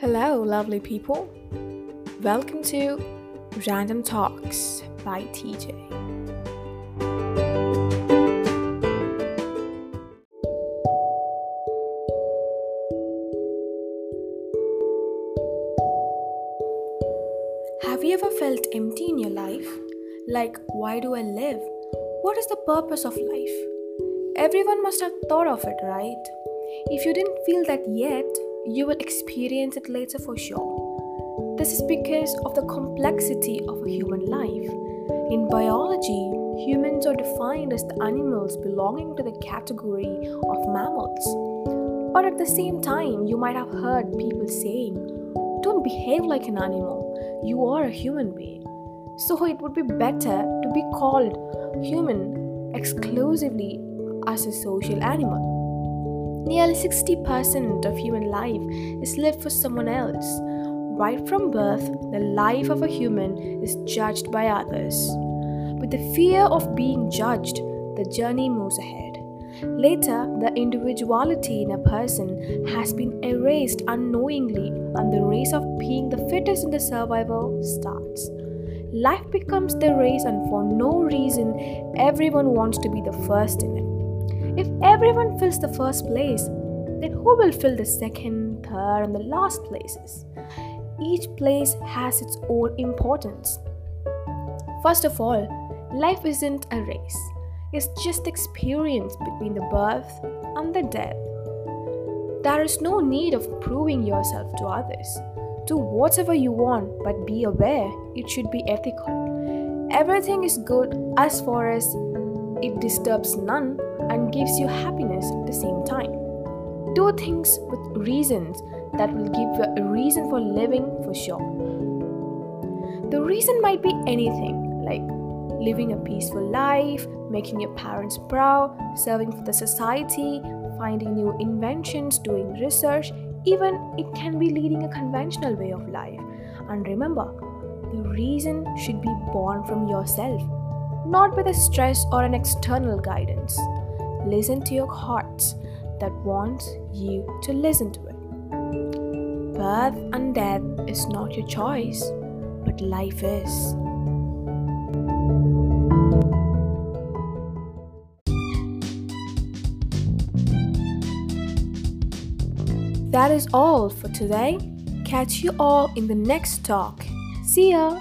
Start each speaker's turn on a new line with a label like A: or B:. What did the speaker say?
A: Hello, lovely people. Welcome to Random Talks by TJ. Have you ever felt empty in your life? Like, why do I live? What is the purpose of life? Everyone must have thought of it, right? If you didn't feel that yet, you will experience it later for sure. This is because of the complexity of a human life. In biology, humans are defined as the animals belonging to the category of mammals. But at the same time, you might have heard people saying, Don't behave like an animal, you are a human being. So it would be better to be called human exclusively as a social animal. Nearly 60% of human life is lived for someone else. Right from birth, the life of a human is judged by others. With the fear of being judged, the journey moves ahead. Later, the individuality in a person has been erased unknowingly, and the race of being the fittest in the survival starts. Life becomes the race, and for no reason, everyone wants to be the first in it. If everyone fills the first place, then who will fill the second, third, and the last places? Each place has its own importance. First of all, life isn't a race, it's just experience between the birth and the death. There is no need of proving yourself to others. Do whatever you want, but be aware it should be ethical. Everything is good as far as it disturbs none and gives you happiness at the same time. Do things with reasons that will give you a reason for living for sure. The reason might be anything like living a peaceful life, making your parents proud, serving for the society, finding new inventions, doing research, even it can be leading a conventional way of life. And remember, the reason should be born from yourself, not by the stress or an external guidance. Listen to your heart that wants you to listen to it. Birth and death is not your choice, but life is. That is all for today. Catch you all in the next talk. See ya!